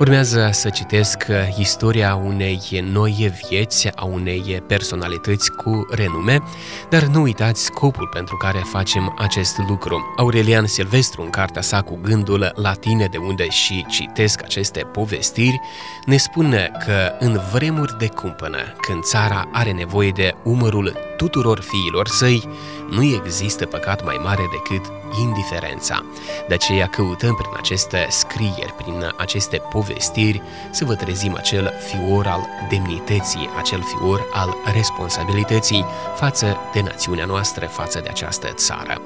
Urmează să citesc istoria unei noi vieți, a unei personalități cu renume, dar nu uitați scopul pentru care facem acest lucru. Aurelian Silvestru, în cartea sa cu gândul la tine de unde și citesc aceste povestiri, ne spune că în vremuri de cumpănă, când țara are nevoie de umărul tuturor fiilor săi, nu există păcat mai mare decât indiferența. De aceea căutăm prin aceste scrieri, prin aceste povestiri, să vă trezim acel fior al demnității, acel fior al responsabilității față de națiunea noastră, față de această țară.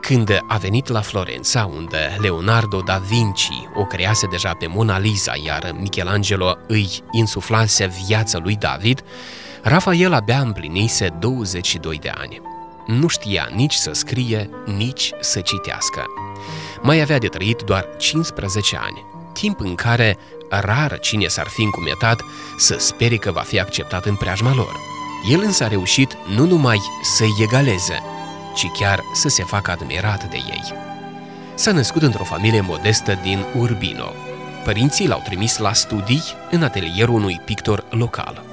Când a venit la Florența, unde Leonardo da Vinci o crease deja pe Mona Lisa, iar Michelangelo îi insuflase viața lui David, Rafael abia împlinise 22 de ani. Nu știa nici să scrie, nici să citească. Mai avea de trăit doar 15 ani, timp în care rar cine s-ar fi încumetat să spere că va fi acceptat în preajma lor. El însă a reușit nu numai să-i egaleze, ci chiar să se facă admirat de ei. S-a născut într-o familie modestă din Urbino. Părinții l-au trimis la studii în atelierul unui pictor local –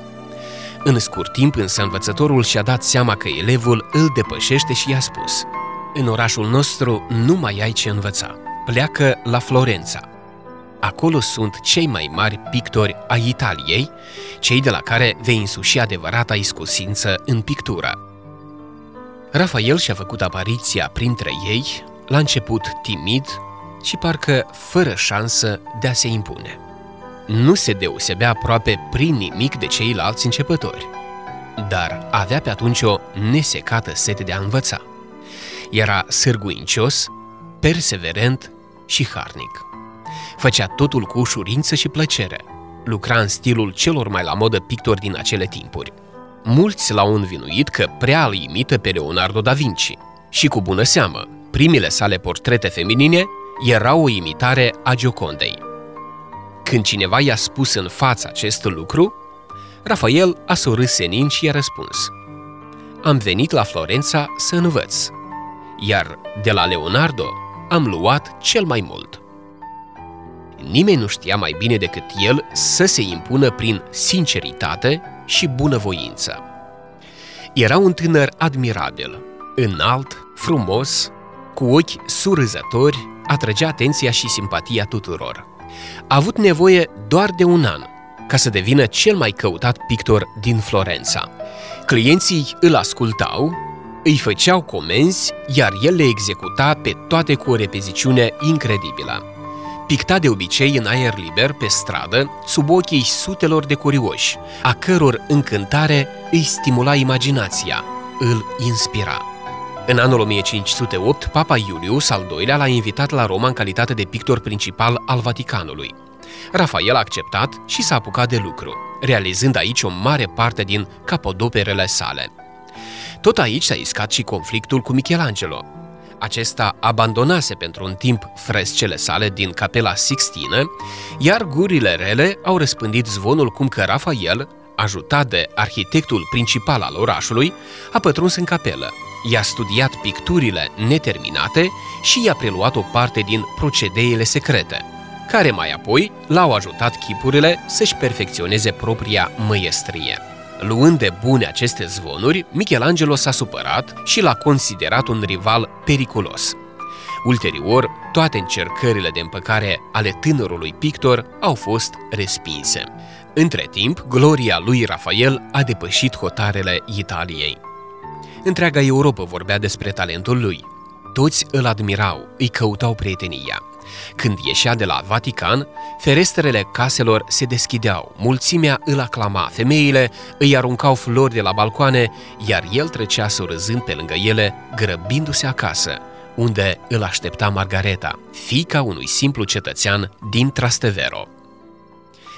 în scurt timp însă învățătorul și-a dat seama că elevul îl depășește și i-a spus În orașul nostru nu mai ai ce învăța. Pleacă la Florența. Acolo sunt cei mai mari pictori ai Italiei, cei de la care vei însuși adevărata iscusință în pictură. Rafael și-a făcut apariția printre ei, la început timid și parcă fără șansă de a se impune nu se deosebea aproape prin nimic de ceilalți începători, dar avea pe atunci o nesecată sete de a învăța. Era sârguincios, perseverent și harnic. Făcea totul cu ușurință și plăcere. Lucra în stilul celor mai la modă pictori din acele timpuri. Mulți l-au învinuit că prea îl imită pe Leonardo da Vinci. Și cu bună seamă, primele sale portrete feminine erau o imitare a Giocondei. Când cineva i-a spus în fața acest lucru, Rafael a surâs senin și i-a răspuns Am venit la Florența să învăț, iar de la Leonardo am luat cel mai mult. Nimeni nu știa mai bine decât el să se impună prin sinceritate și bunăvoință. Era un tânăr admirabil, înalt, frumos, cu ochi surâzători, atrăgea atenția și simpatia tuturor a avut nevoie doar de un an ca să devină cel mai căutat pictor din Florența. Clienții îl ascultau, îi făceau comenzi, iar el le executa pe toate cu o repeziciune incredibilă. Picta de obicei în aer liber, pe stradă, sub ochii sutelor de curioși, a căror încântare îi stimula imaginația, îl inspira. În anul 1508, Papa Iulius al II-lea l-a invitat la Roma în calitate de pictor principal al Vaticanului. Rafael a acceptat și s-a apucat de lucru, realizând aici o mare parte din capodoperele sale. Tot aici s-a iscat și conflictul cu Michelangelo. Acesta abandonase pentru un timp frescele sale din capela Sixtină, iar gurile rele au răspândit zvonul cum că Rafael, ajutat de arhitectul principal al orașului, a pătruns în capelă, i-a studiat picturile neterminate și i-a preluat o parte din procedeele secrete, care mai apoi l-au ajutat chipurile să-și perfecționeze propria măiestrie. Luând de bune aceste zvonuri, Michelangelo s-a supărat și l-a considerat un rival periculos. Ulterior, toate încercările de împăcare ale tânărului pictor au fost respinse. Între timp, gloria lui Rafael a depășit hotarele Italiei. Întreaga Europa vorbea despre talentul lui. Toți îl admirau, îi căutau prietenia. Când ieșea de la Vatican, ferestrele caselor se deschideau, mulțimea îl aclama, femeile îi aruncau flori de la balcoane, iar el trecea surâzând pe lângă ele, grăbindu-se acasă, unde îl aștepta Margareta, fica unui simplu cetățean din Trastevero.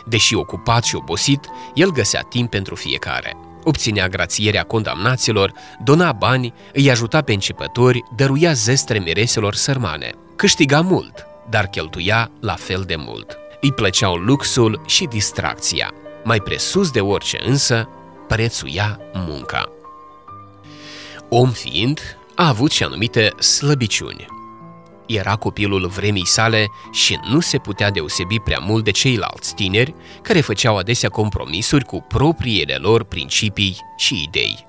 Deși ocupat și obosit, el găsea timp pentru fiecare – obținea grațierea condamnaților, dona bani, îi ajuta pe începători, dăruia zestre mireselor sărmane. Câștiga mult, dar cheltuia la fel de mult. Îi plăceau luxul și distracția. Mai presus de orice însă, prețuia munca. Om fiind, a avut și anumite slăbiciuni. Era copilul vremii sale și nu se putea deosebi prea mult de ceilalți tineri care făceau adesea compromisuri cu propriile lor principii și idei.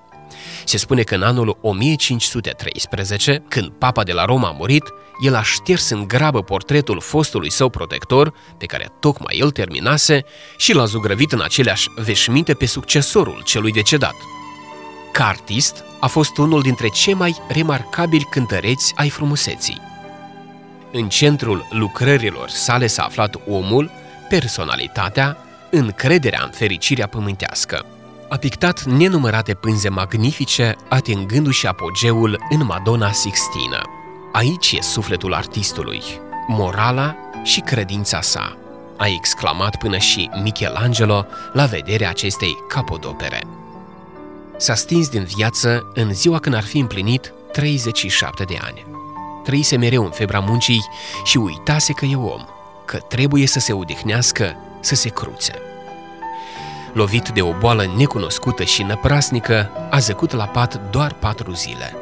Se spune că în anul 1513, când papa de la Roma a murit, el a șters în grabă portretul fostului său protector, pe care tocmai el terminase, și l-a zugrăvit în aceleași veșminte pe succesorul celui decedat. Ca artist, a fost unul dintre cei mai remarcabili cântăreți ai frumuseții. În centrul lucrărilor sale s-a aflat omul, personalitatea, încrederea în fericirea pământească. A pictat nenumărate pânze magnifice, atingându-și apogeul în Madonna Sixtina. Aici e sufletul artistului, morala și credința sa, a exclamat până și Michelangelo la vederea acestei capodopere. S-a stins din viață în ziua când ar fi împlinit 37 de ani. Trăise mereu în febra muncii și uitase că e om, că trebuie să se odihnească, să se cruțe. Lovit de o boală necunoscută și năprasnică, a zăcut la pat doar patru zile.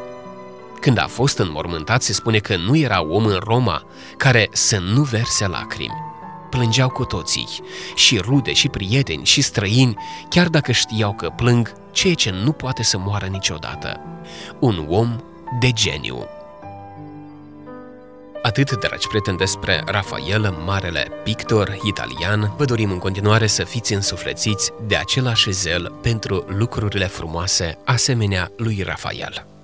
Când a fost înmormântat, se spune că nu era om în Roma care să nu verse lacrimi. Plângeau cu toții, și rude, și prieteni, și străini, chiar dacă știau că plâng, ceea ce nu poate să moară niciodată. Un om de geniu. Atât, dragi prieteni, despre Rafael, marele pictor italian. Vă dorim în continuare să fiți însuflețiți de același zel pentru lucrurile frumoase, asemenea lui Rafael.